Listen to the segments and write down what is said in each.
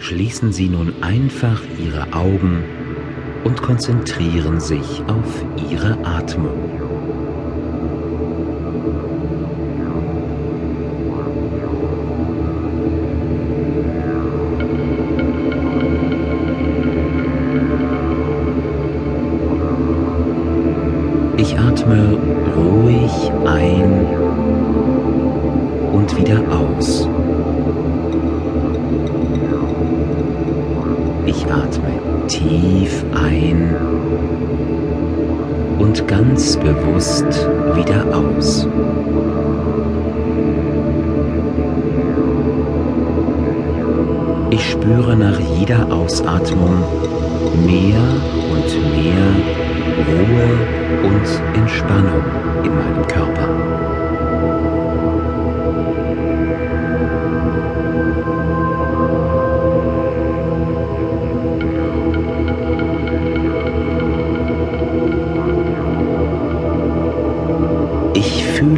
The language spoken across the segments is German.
Schließen Sie nun einfach Ihre Augen und konzentrieren sich auf Ihre Atmung. Ich atme ruhig ein und wieder aus. Tief ein und ganz bewusst wieder aus. Ich spüre nach jeder Ausatmung mehr und mehr Ruhe und Entspannung in meinem Körper.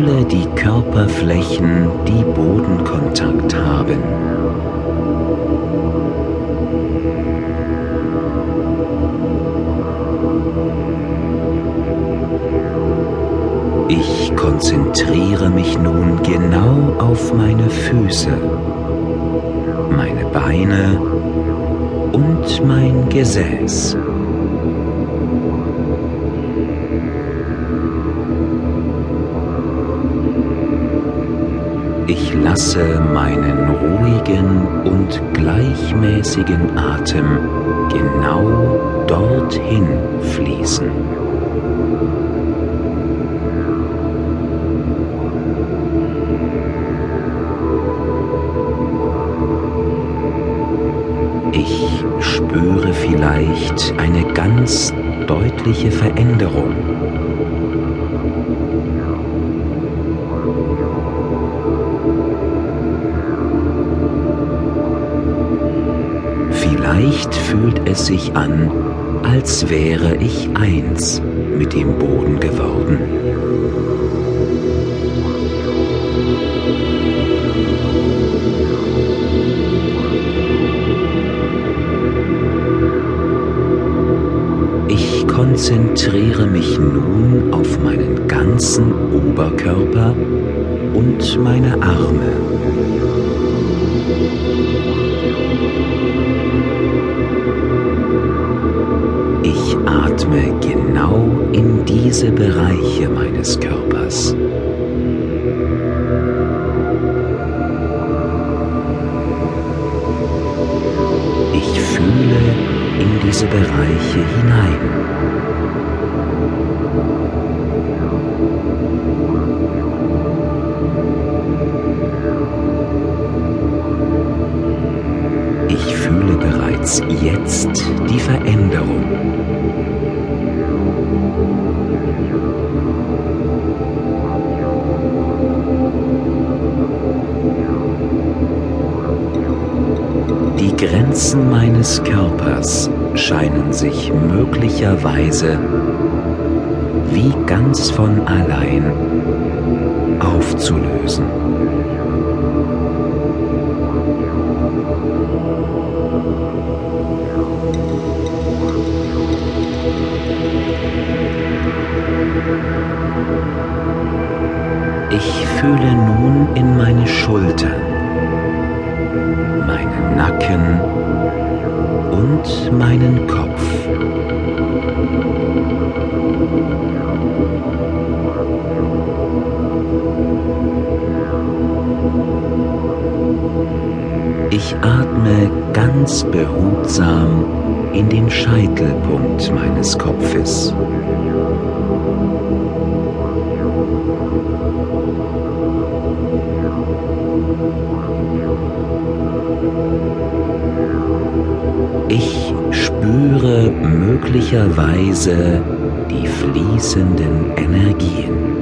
Fühle die Körperflächen, die Bodenkontakt haben. Ich konzentriere mich nun genau auf meine Füße, meine Beine und mein Gesäß. Ich lasse meinen ruhigen und gleichmäßigen Atem genau dorthin fließen. Ich spüre vielleicht eine ganz deutliche Veränderung. Vielleicht fühlt es sich an, als wäre ich eins mit dem Boden geworden. Ich konzentriere mich nun auf meinen ganzen Oberkörper und meine Arme. Ich atme genau in diese Bereiche meines Körpers. Ich fühle in diese Bereiche hinein. Ich fühle bereits jetzt die Veränderung. Die Grenzen meines Körpers scheinen sich möglicherweise wie ganz von allein aufzulösen. Ich fühle nun in meine Schultern, meinen Nacken und meinen Kopf. Ich atme ganz behutsam in den Scheitelpunkt meines Kopfes. Möglicherweise die fließenden Energien.